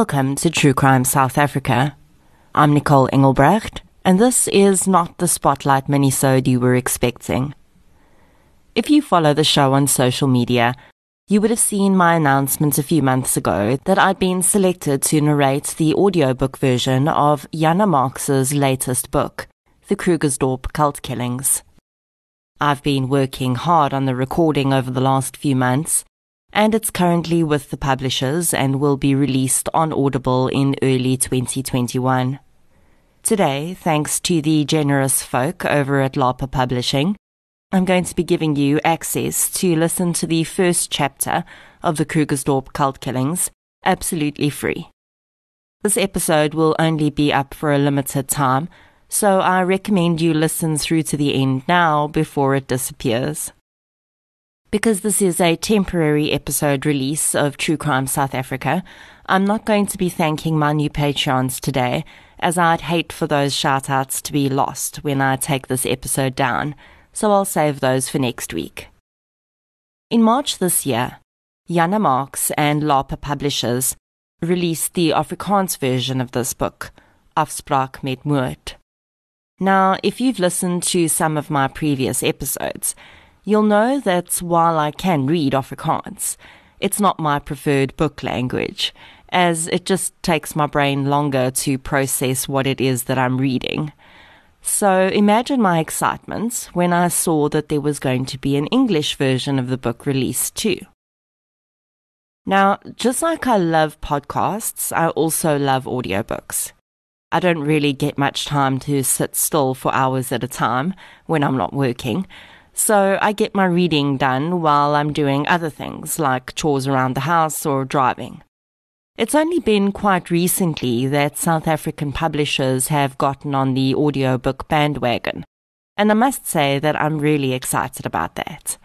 Welcome to True Crime South Africa. I'm Nicole Engelbrecht, and this is not the Spotlight minisode you were expecting. If you follow the show on social media, you would have seen my announcement a few months ago that I'd been selected to narrate the audiobook version of Jana Marx's latest book, The Krugersdorp Cult Killings. I've been working hard on the recording over the last few months, and it's currently with the publishers and will be released on Audible in early 2021. Today, thanks to the generous folk over at Lapa Publishing, I'm going to be giving you access to listen to the first chapter of the Krugersdorp cult killings absolutely free. This episode will only be up for a limited time, so I recommend you listen through to the end now before it disappears. Because this is a temporary episode release of True Crime South Africa, I'm not going to be thanking my new Patreons today, as I'd hate for those shoutouts to be lost when I take this episode down, so I'll save those for next week. In March this year, Jana Marx and Lapa Publishers released the Afrikaans version of this book, Afspraak met Moord. Now, if you've listened to some of my previous episodes, you'll know that while I can read Afrikaans, it's not my preferred book language, as it just takes my brain longer to process what it is that I'm reading. So imagine my excitement when I saw that there was going to be an English version of the book released too. Now, just like I love podcasts, I also love audiobooks. I don't really get much time to sit still for hours at a time when I'm not working. So I get my reading done while I'm doing other things like chores around the house or driving. It's only been quite recently that South African publishers have gotten on the audiobook bandwagon. And I must say that I'm really excited about that.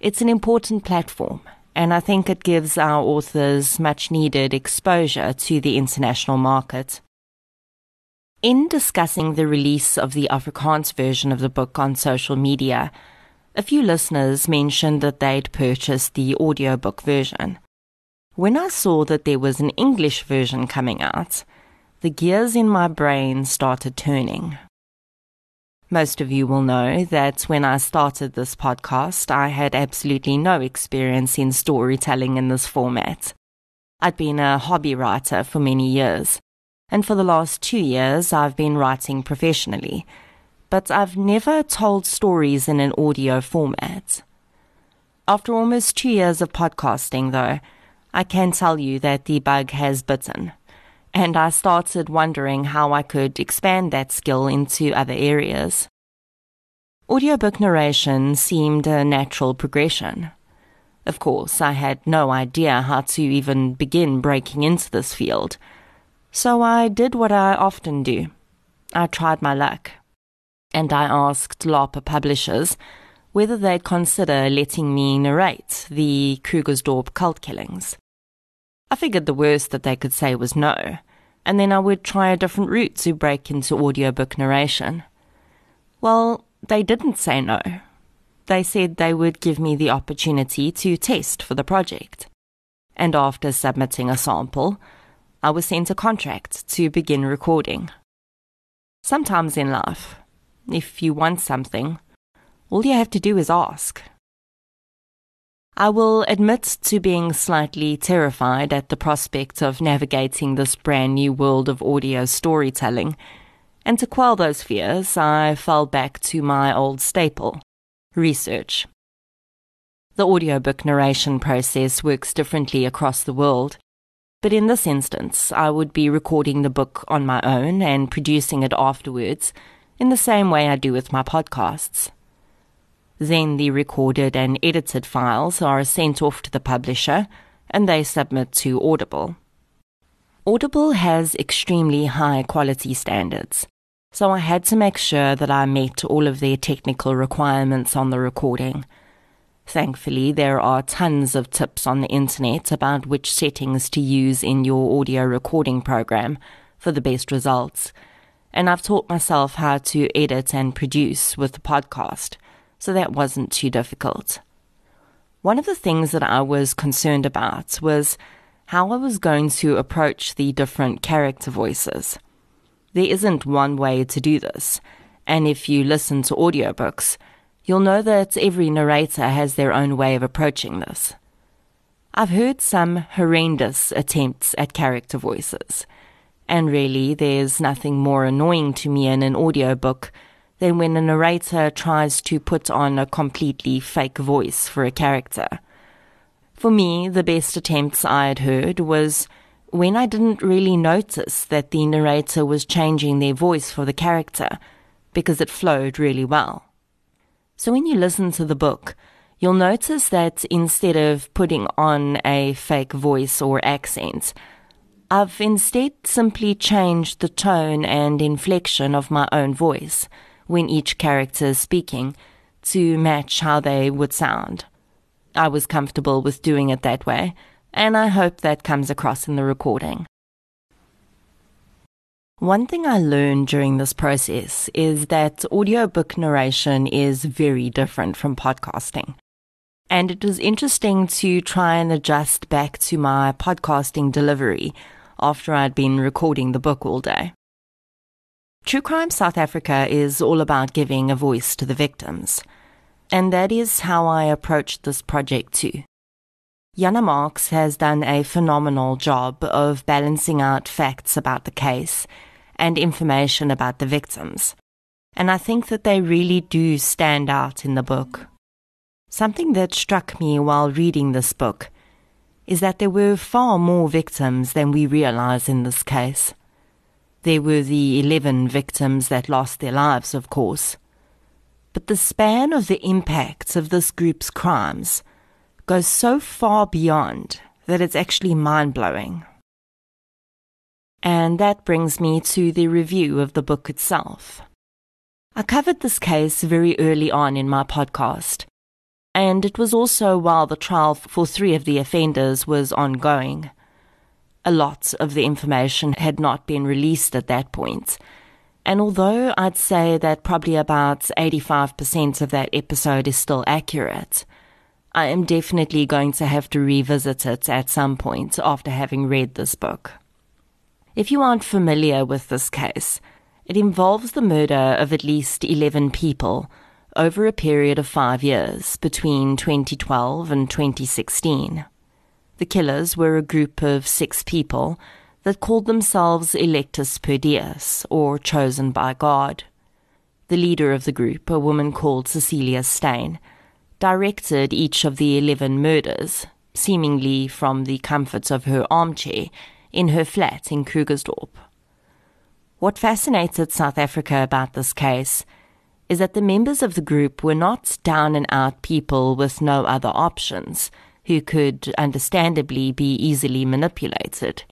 It's an important platform, and I think it gives our authors much needed exposure to the international market. In discussing the release of the Afrikaans version of the book on social media, a few listeners mentioned that they'd purchased the audiobook version. When I saw that there was an English version coming out, the gears in my brain started turning. Most of you will know that when I started this podcast, I had absolutely no experience in storytelling in this format. I'd been a hobby writer for many years, and for the last two years I've been writing professionally, but I've never told stories in an audio format. After almost two years of podcasting, though, I can tell you that the bug has bitten, and I started wondering how I could expand that skill into other areas. Audiobook narration seemed a natural progression. Of course, I had no idea how to even begin breaking into this field so I did what I often do. I tried my luck. And I asked Lapa publishers whether they'd consider letting me narrate the Krugersdorp cult killings. I figured the worst that they could say was no, and then I would try a different route to break into audiobook narration. Well, they didn't say no. They said they would give me the opportunity to test for the project. And after submitting a sample, I was sent a contract to begin recording. Sometimes in life, if you want something, all you have to do is ask. I will admit to being slightly terrified at the prospect of navigating this brand new world of audio storytelling, and to quell those fears, I fell back to my old staple research. The audiobook narration process works differently across the world, but in this instance, I would be recording the book on my own and producing it afterwards in the same way I do with my podcasts. Then the recorded and edited files are sent off to the publisher and they submit to Audible. Audible has extremely high quality standards, so I had to make sure that I met all of their technical requirements on the recording Thankfully, there are tons of tips on the internet about which settings to use in your audio recording program for the best results. And I've taught myself how to edit and produce with the podcast, so that wasn't too difficult. One of the things that I was concerned about was how I was going to approach the different character voices. There isn't one way to do this, and if you listen to audiobooks, you'll know that every narrator has their own way of approaching this. I've heard some horrendous attempts at character voices, and really there's nothing more annoying to me in an audiobook than when a narrator tries to put on a completely fake voice for a character. For me, the best attempts I had heard was when I didn't really notice that the narrator was changing their voice for the character because it flowed really well. So when you listen to the book, you'll notice that instead of putting on a fake voice or accent, I've instead simply changed the tone and inflection of my own voice when each character is speaking to match how they would sound. I was comfortable with doing it that way, and I hope that comes across in the recording. One thing I learned during this process is that audiobook narration is very different from podcasting. And it was interesting to try and adjust back to my podcasting delivery after I'd been recording the book all day. True Crime South Africa is all about giving a voice to the victims. And that is how I approached this project too. Jana Marx has done a phenomenal job of balancing out facts about the case and information about the victims. And I think that they really do stand out in the book. Something that struck me while reading this book is that there were far more victims than we realize in this case. There were the 11 victims that lost their lives, of course. But the span of the impacts of this group's crimes goes so far beyond that it's actually mind blowing. And that brings me to the review of the book itself. I covered this case very early on in my podcast, and it was also while the trial for three of the offenders was ongoing a lot of the information had not been released at that point. And although I'd say that probably about 85% of that episode is still accurate, I am definitely going to have to revisit it at some point after having read this book. If you aren't familiar with this case, it involves the murder of at least 11 people over a period of five years between 2012 and 2016. The killers were a group of six people that called themselves Electus per Deus, or chosen by God. The leader of the group, a woman called Cecilia Steyn, directed each of the eleven murders, seemingly from the comforts of her armchair in her flat in Krugersdorp. What fascinated South Africa about this case is that the members of the group were not down and out people with no other options – who could understandably be easily manipulated.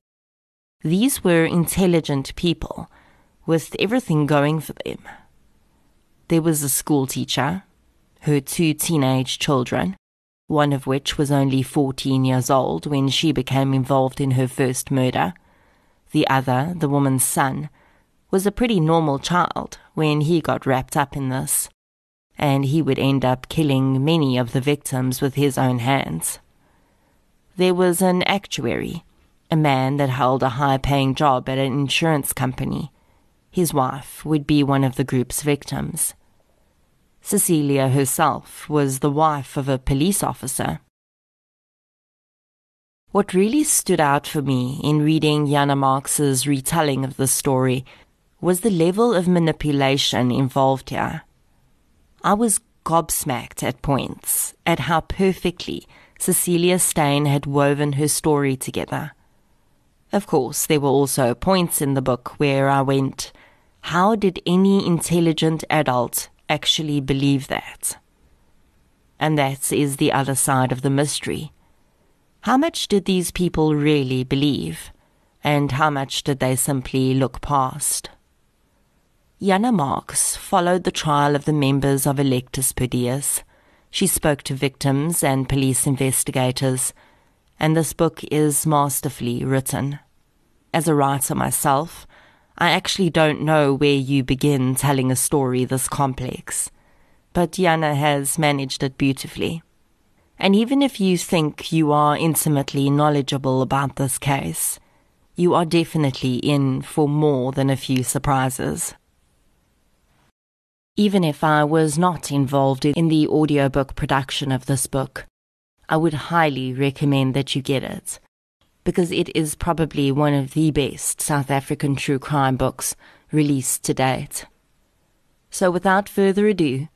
These were intelligent people with everything going for them. There was a school teacher, her two teenage children, one of which was only 14 years old when she became involved in her first murder. The other, the woman's son, was a pretty normal child when he got wrapped up in this, and he would end up killing many of the victims with his own hands there was an actuary, a man that held a high paying job at an insurance company. His wife would be one of the group's victims. Cecilia herself was the wife of a police officer. What really stood out for me in reading Jana Marx's retelling of the story was the level of manipulation involved here. I was gobsmacked at points at how perfectly Cecilia Steyn had woven her story together. Of course, there were also points in the book where I went, How did any intelligent adult actually believe that? And that is the other side of the mystery. How much did these people really believe? And how much did they simply look past? Jana Marx followed the trial of the members of Electus per Deus she spoke to victims and police investigators, and this book is masterfully written. As a writer myself, I actually don't know where you begin telling a story this complex, but Jana has managed it beautifully. And even if you think you are intimately knowledgeable about this case, you are definitely in for more than a few surprises. Even if I was not involved in the audiobook production of this book, I would highly recommend that you get it, because it is probably one of the best South African true crime books released to date. So without further ado,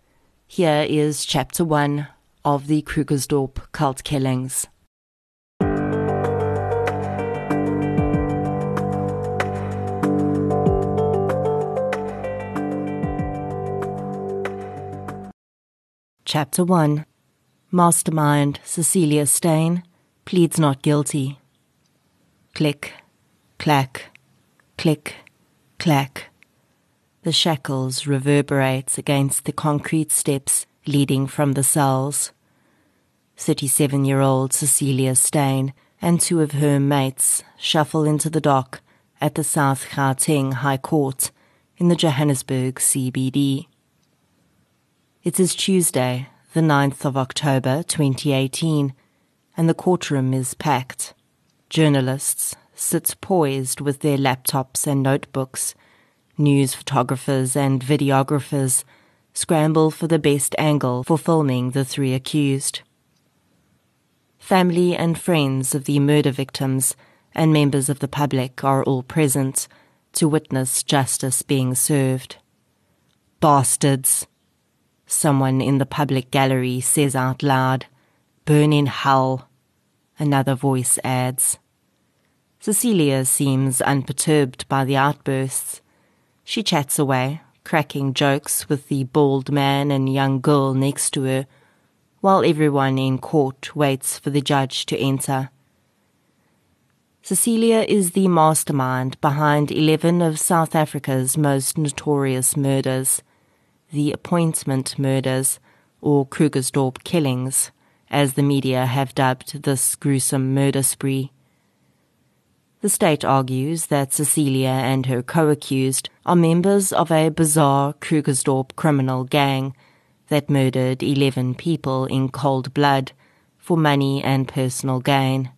here is chapter one of the Krugersdorp cult killings. Chapter 1 Mastermind Cecilia Steyn pleads not guilty. Click, clack, click, clack. The shackles reverberate against the concrete steps leading from the cells. 37 year old Cecilia Steyn and two of her mates shuffle into the dock at the South Gauteng High Court in the Johannesburg CBD. It is Tuesday, the 9th of October 2018, and the courtroom is packed. Journalists sit poised with their laptops and notebooks. News photographers and videographers scramble for the best angle for filming the three accused. Family and friends of the murder victims and members of the public are all present to witness justice being served. Bastards! Someone in the public gallery says out loud, Burn in hell. Another voice adds. Cecilia seems unperturbed by the outbursts. She chats away, cracking jokes with the bald man and young girl next to her, while everyone in court waits for the judge to enter. Cecilia is the mastermind behind 11 of South Africa's most notorious murders the appointment murders, or Krugersdorp killings, as the media have dubbed this gruesome murder spree. The state argues that Cecilia and her co-accused are members of a bizarre Krugersdorp criminal gang that murdered 11 people in cold blood for money and personal gain.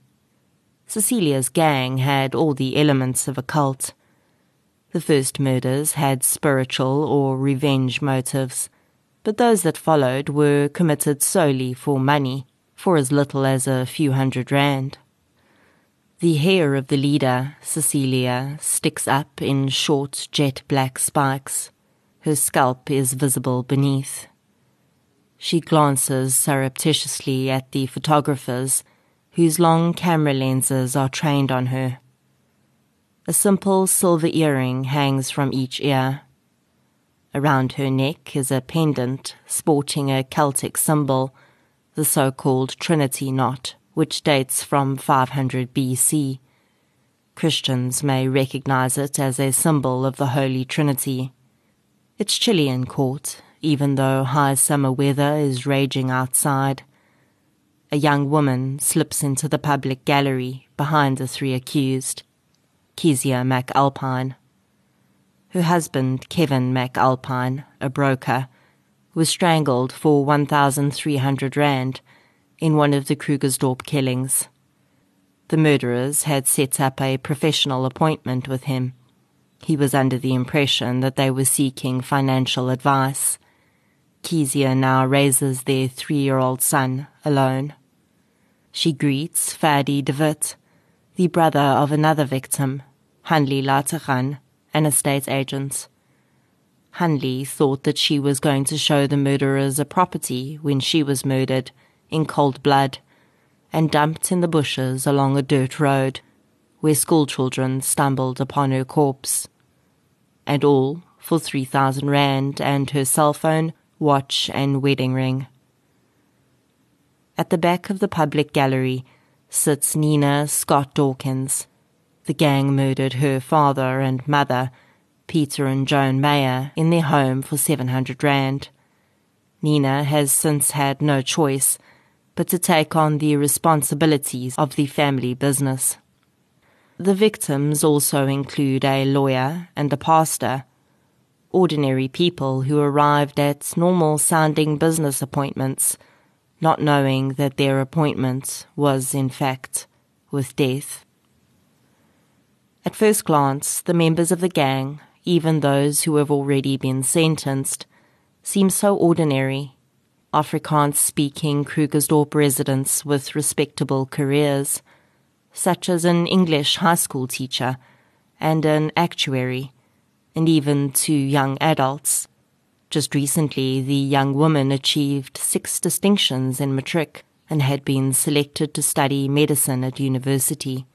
Cecilia's gang had all the elements of a cult. The first murders had spiritual or revenge motives, but those that followed were committed solely for money, for as little as a few hundred rand. The hair of the leader, Cecilia, sticks up in short jet black spikes. Her scalp is visible beneath. She glances surreptitiously at the photographers, whose long camera lenses are trained on her. A simple silver earring hangs from each ear. Around her neck is a pendant sporting a Celtic symbol, the so called Trinity knot, which dates from 500 BC. Christians may recognize it as a symbol of the Holy Trinity. It's chilly in court, even though high summer weather is raging outside. A young woman slips into the public gallery behind the three accused. Kezia McAlpine. Her husband, Kevin McAlpine, a broker, was strangled for 1,300 rand in one of the Krugersdorp killings. The murderers had set up a professional appointment with him. He was under the impression that they were seeking financial advice. Kezia now raises their three year old son alone. She greets Fadi de Wit, the brother of another victim Hanli Lategan, an estate agent. Hanli thought that she was going to show the murderers a property when she was murdered in cold blood and dumped in the bushes along a dirt road where schoolchildren stumbled upon her corpse. And all for 3,000 rand and her cell phone, watch, and wedding ring. At the back of the public gallery sits Nina Scott Dawkins, the gang murdered her father and mother, Peter and Joan Mayer, in their home for 700 Rand. Nina has since had no choice but to take on the responsibilities of the family business. The victims also include a lawyer and a pastor, ordinary people who arrived at normal sounding business appointments, not knowing that their appointment was, in fact, with death. At first glance, the members of the gang, even those who have already been sentenced, seem so ordinary. Afrikaans speaking Krugersdorp residents with respectable careers, such as an English high school teacher and an actuary, and even two young adults. Just recently, the young woman achieved six distinctions in matric and had been selected to study medicine at university.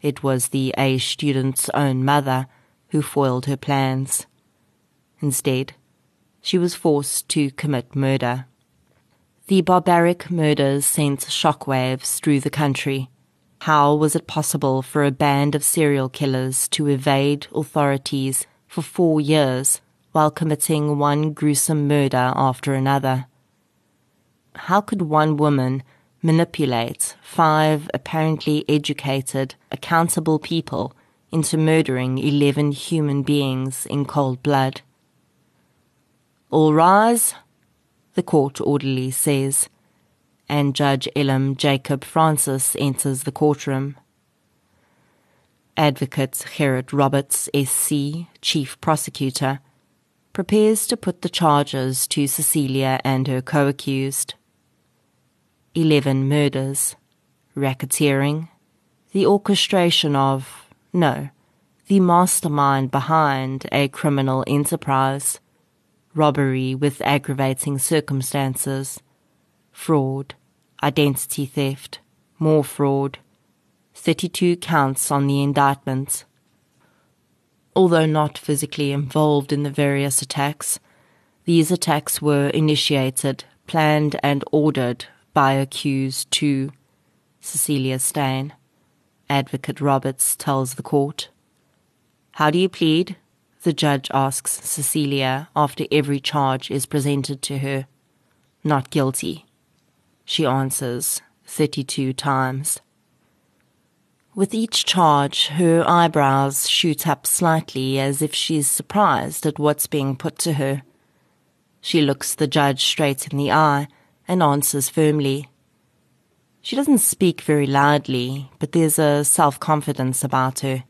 It was the A student's own mother who foiled her plans. Instead, she was forced to commit murder. The barbaric murders sent shockwaves through the country. How was it possible for a band of serial killers to evade authorities for four years while committing one gruesome murder after another? How could one woman manipulate five apparently educated, accountable people into murdering 11 human beings in cold blood. All rise, the court orderly says, and Judge Ellem Jacob Francis enters the courtroom. Advocate Gerrit Roberts, SC, Chief Prosecutor, prepares to put the charges to Cecilia and her co accused. 11 murders, racketeering, the orchestration of, no, the mastermind behind a criminal enterprise, robbery with aggravating circumstances, fraud, identity theft, more fraud, 32 counts on the indictment. Although not physically involved in the various attacks, these attacks were initiated, planned, and ordered by accused two Cecilia Steyn. Advocate Roberts tells the court. How do you plead? The judge asks Cecilia after every charge is presented to her. Not guilty. She answers 32 times. With each charge, her eyebrows shoot up slightly as if she's surprised at what's being put to her. She looks the judge straight in the eye and answers firmly. She doesn't speak very loudly, but there's a self confidence about her.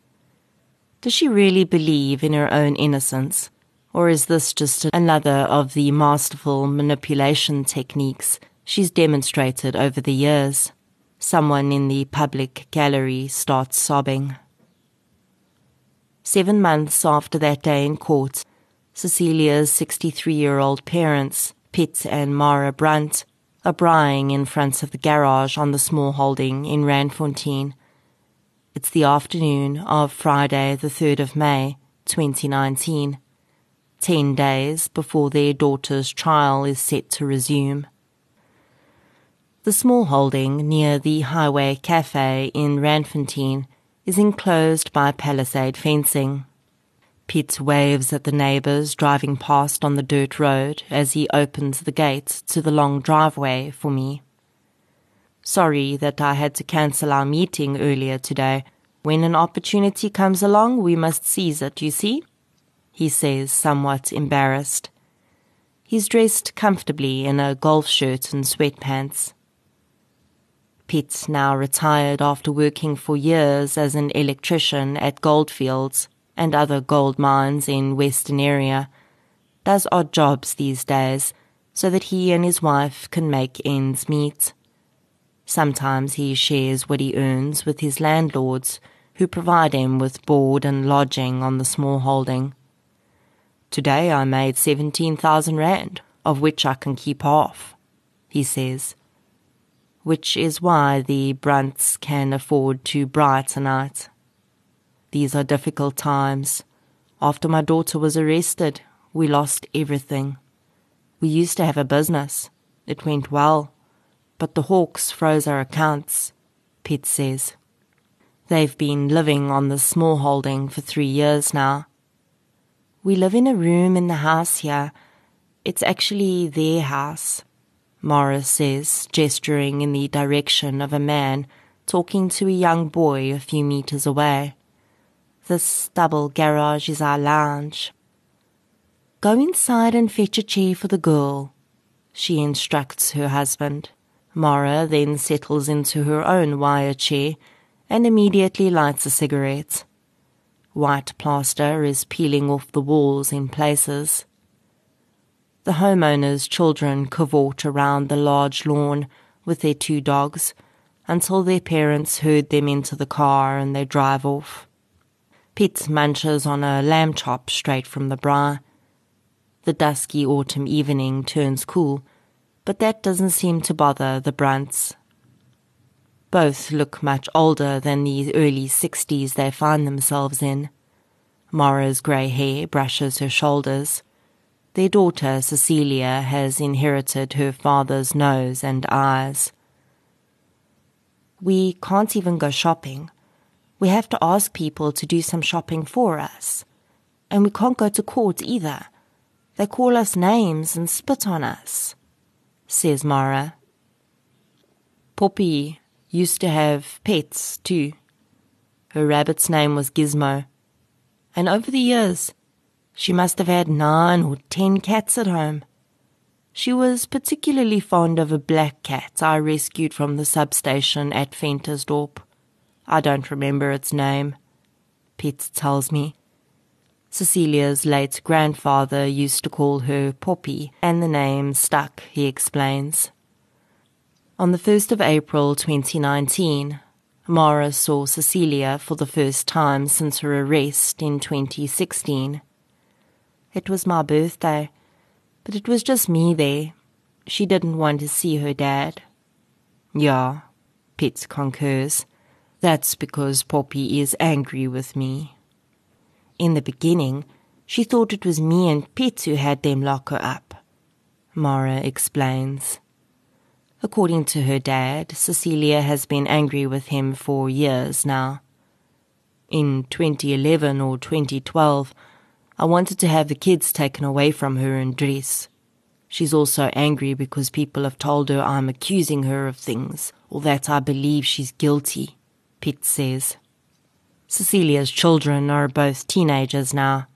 Does she really believe in her own innocence? Or is this just another of the masterful manipulation techniques she's demonstrated over the years? Someone in the public gallery starts sobbing. Seven months after that day in court, Cecilia's 63 year old parents Piet and Mara Brunt are braaiing in front of the garage on the small holding in Randfontein. It's the afternoon of Friday, the 3rd of May, 2019, ten days before their daughter's trial is set to resume. The small holding near the Highway Cafe in Randfontein is enclosed by palisade fencing. Piet waves at the neighbours driving past on the dirt road as he opens the gate to the long driveway for me. Sorry that I had to cancel our meeting earlier today. When an opportunity comes along, we must seize it, you see? He says, somewhat embarrassed. He's dressed comfortably in a golf shirt and sweatpants. Piet's now retired after working for years as an electrician at Goldfields and other gold mines in Westonaria, does odd jobs these days so that he and his wife can make ends meet. Sometimes he shares what he earns with his landlords, who provide him with board and lodging on the small holding. Today I made 17,000 rand, of which I can keep half, he says. Which is why the Brunts can afford to braai tonight. These are difficult times. After my daughter was arrested, we lost everything. We used to have a business. It went well. But the Hawks froze our accounts, Piet says. They've been living on the small holding for three years now. We live in a room in the house here. It's actually their house, Mara says, gesturing in the direction of a man talking to a young boy a few meters away. This double garage is our lounge. Go inside and fetch a chair for the girl, she instructs her husband. Mara then settles into her own wire chair and immediately lights a cigarette. White plaster is peeling off the walls in places. The homeowner's children cavort around the large lawn with their two dogs until their parents herd them into the car and they drive off. Piet munches on a lamb chop straight from the braai. The dusky autumn evening turns cool, but that doesn't seem to bother the Brunts. Both look much older than the early sixties they find themselves in. Mara's grey hair brushes her shoulders. Their daughter, Cecilia, has inherited her father's nose and eyes. We can't even go shopping. We have to ask people to do some shopping for us. And we can't go to court either. They call us names and spit on us, says Mara. Poppy used to have pets too. Her rabbit's name was Gizmo. And over the years, she must have had nine or ten cats at home. She was particularly fond of a black cat I rescued from the substation at Ventersdorp. I don't remember its name. Piet tells me. Cecilia's late grandfather used to call her Poppy, and the name stuck, he explains. On the 1st of April 2019, Mara saw Cecilia for the first time since her arrest in 2016. It was my birthday, but it was just me there. She didn't want to see her dad. Yeah, Pitts concurs. That's because Poppy is angry with me. In the beginning, she thought it was me and Pitts who had them lock her up. Mara explains. According to her dad, Cecilia has been angry with him for years now. In 2011 or 2012, I wanted to have the kids taken away from her and Dries. She's also angry because people have told her I'm accusing her of things, or that I believe she's guilty, Pitt says. Cecilia's children are both teenagers now.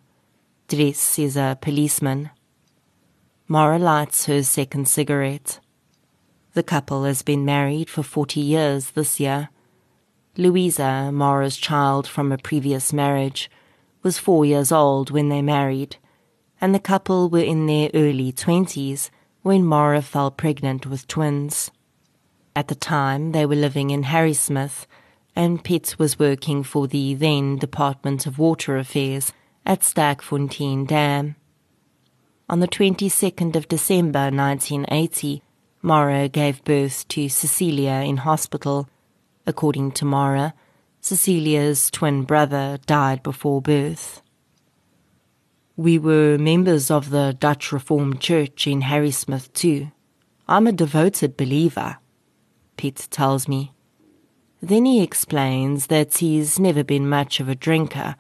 Dries is a policeman. Mara lights her second cigarette. The couple has been married for 40 years this year. Louisa, Mara's child from a previous marriage, was four years old when they married, and the couple were in their early 20s when Mara fell pregnant with twins. At the time, they were living in Harrismith, and Pitts was working for the then Department of Water Affairs at Sterkfontein Dam. On the 22nd of December 1980, Mara gave birth to Cecilia in hospital. According to Mara, Cecilia's twin brother died before birth. We were members of the Dutch Reformed Church in Harrismith too. I'm a devoted believer, Piet tells me. Then he explains that he's never been much of a drinker,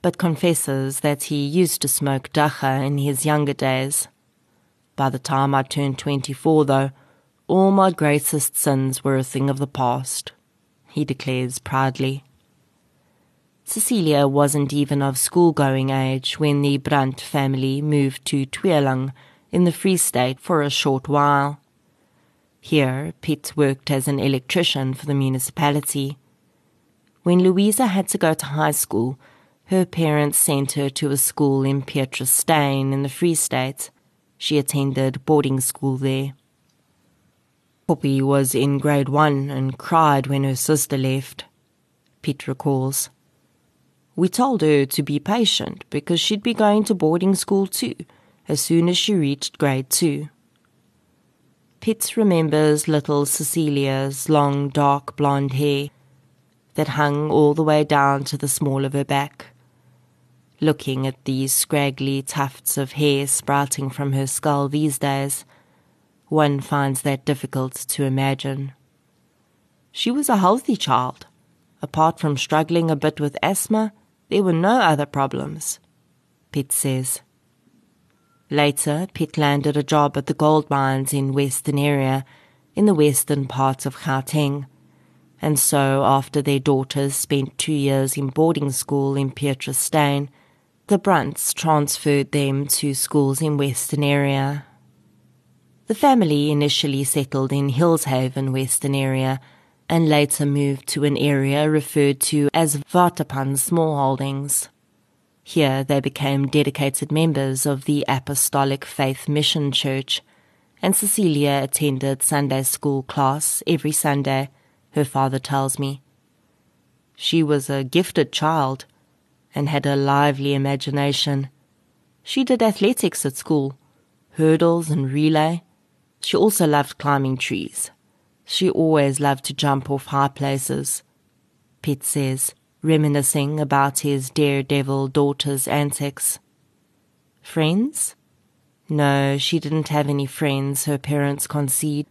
but confesses that he used to smoke dagga in his younger days. By the time I turned 24, though, all my greatest sins were a thing of the past, he declares proudly. Cecilia wasn't even of school-going age when the Brandt family moved to Tweeling in the Free State for a short while. Here, Piet worked as an electrician for the municipality. When Louisa had to go to high school, her parents sent her to a school in Pietermaritzburg in the Free State. She attended boarding school there. Poppy was in grade one and cried when her sister left. Piet recalls. We told her to be patient because she'd be going to boarding school too as soon as she reached grade two. Piet remembers little Cecilia's long dark blonde hair that hung all the way down to the small of her back. Looking at these scraggly tufts of hair sprouting from her skull these days, one finds that difficult to imagine. She was a healthy child. Apart from struggling a bit with asthma, there were no other problems, Pitt says. Later, Pitt landed a job at the gold mines in Westonaria, in the western parts of Gauteng. And so, after their daughters spent two years in boarding school in Pietermaritzburg, the Brunts transferred them to schools in Westonaria. The family initially settled in Hillshaven, Westonaria, and later moved to an area referred to as Waterpan Smallholdings. Here they became dedicated members of the Apostolic Faith Mission Church, and Cecilia attended Sunday school class every Sunday, her father tells me. She was a gifted child and had a lively imagination. She did athletics at school, hurdles and relay. She also loved climbing trees. She always loved to jump off high places. Pitt says, reminiscing about his daredevil daughter's antics. Friends? No, she didn't have any friends, her parents concede.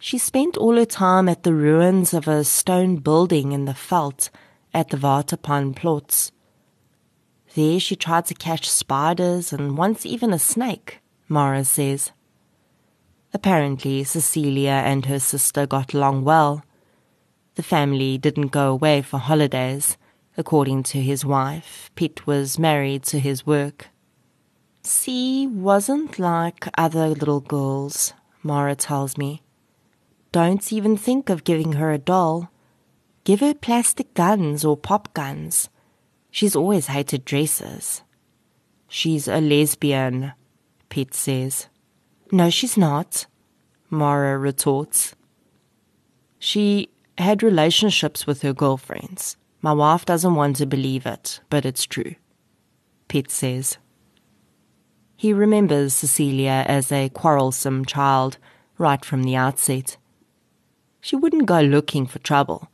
She spent all her time at the ruins of a stone building in the veld at the Waterpan plots. There she tried to catch spiders and once even a snake, Mara says. Apparently, Cecilia and her sister got along well. The family didn't go away for holidays. According to his wife, Pitt was married to his work. C wasn't like other little girls, Mara tells me. Don't even think of giving her a doll. Give her plastic guns or pop guns. She's always hated dresses. She's a lesbian, Pitt says. No, she's not, Mara retorts. She had relationships with her girlfriends. My wife doesn't want to believe it, but it's true, Pitt says. He remembers Cecilia as a quarrelsome child right from the outset. She wouldn't go looking for trouble,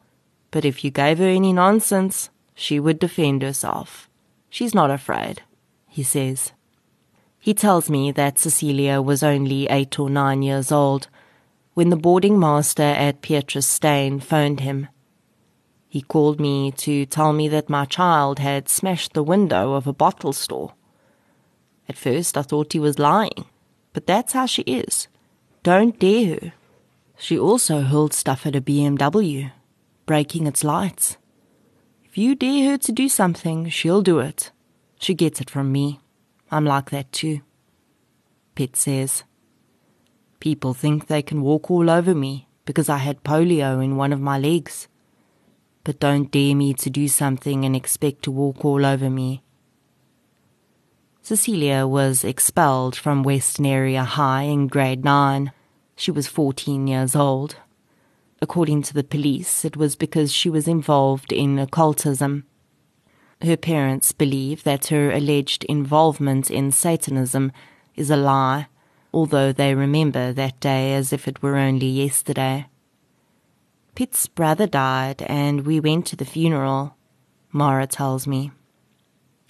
but if you gave her any nonsense, she would defend herself. She's not afraid, he says. He tells me that Cecilia was only eight or nine years old when the boarding master at Petrus Steyn phoned him. He called me to tell me that my child had smashed the window of a bottle store. At first I thought he was lying, but that's how she is. Don't dare her. She also hurled stuff at a BMW, breaking its lights. If you dare her to do something, she'll do it. She gets it from me. I'm like that too. Pitt says. People think they can walk all over me because I had polio in one of my legs. But don't dare me to do something and expect to walk all over me. Cecilia was expelled from Westonaria High in grade 9. She was 14 years old. According to the police, it was because she was involved in occultism. Her parents believe that her alleged involvement in Satanism is a lie, although they remember that day as if it were only yesterday. Pitt's brother died, and we went to the funeral, Mara tells me.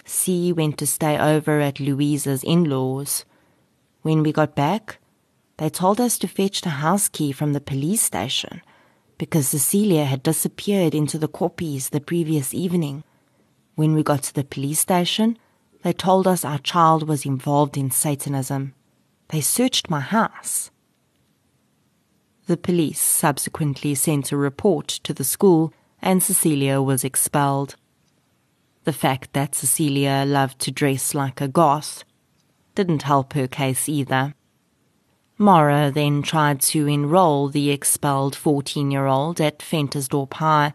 C went to stay over at Louisa's in laws. When we got back, they told us to fetch the house key from the police station because Cecilia had disappeared into the koppies the previous evening. When we got to the police station, they told us our child was involved in Satanism. They searched my house. The police subsequently sent a report to the school and Cecilia was expelled. The fact that Cecilia loved to dress like a goth didn't help her case either. Mara then tried to enroll the expelled 14 year old at Ventersdorp High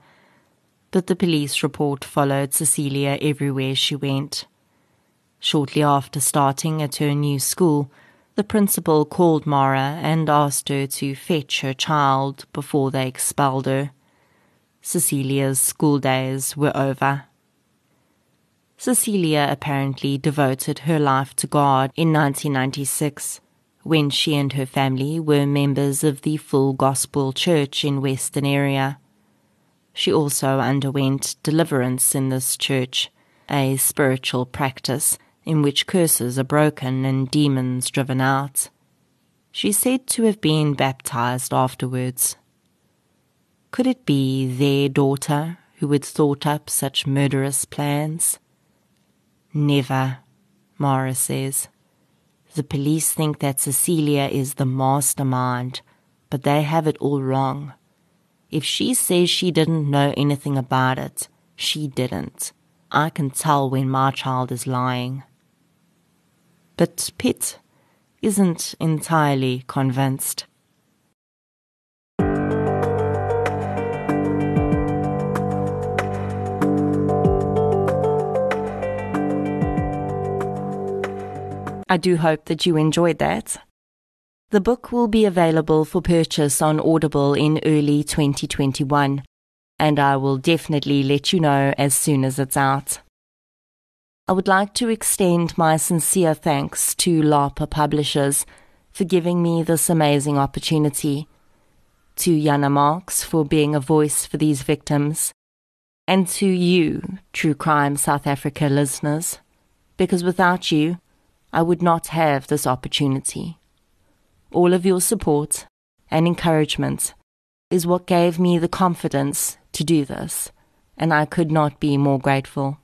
but the police report followed Cecilia everywhere she went. Shortly after starting at her new school, the principal called Mara and asked her to fetch her child before they expelled her. Cecilia's school days were over. Cecilia apparently devoted her life to God in 1996 when she and her family were members of the Full Gospel Church in Westonaria. She also underwent deliverance in this church, a spiritual practice in which curses are broken and demons driven out. She's said to have been baptized afterwards. Could it be their daughter who had thought up such murderous plans? Never, Mara says. The police think that Cecilia is the mastermind, but they have it all wrong. If she says she didn't know anything about it, she didn't. I can tell when my child is lying. But, Pitt, isn't entirely convinced. I do hope that you enjoyed that. The book will be available for purchase on Audible in early 2021, and I will definitely let you know as soon as it's out. I would like to extend my sincere thanks to LAPA Publishers for giving me this amazing opportunity, to Jana Marks for being a voice for these victims, and to you, True Crime South Africa listeners, because without you, I would not have this opportunity. All of your support and encouragement is what gave me the confidence to do this, and I could not be more grateful.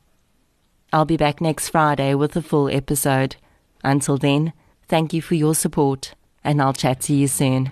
I'll be back next Friday with a full episode. Until then, thank you for your support, and I'll chat to you soon.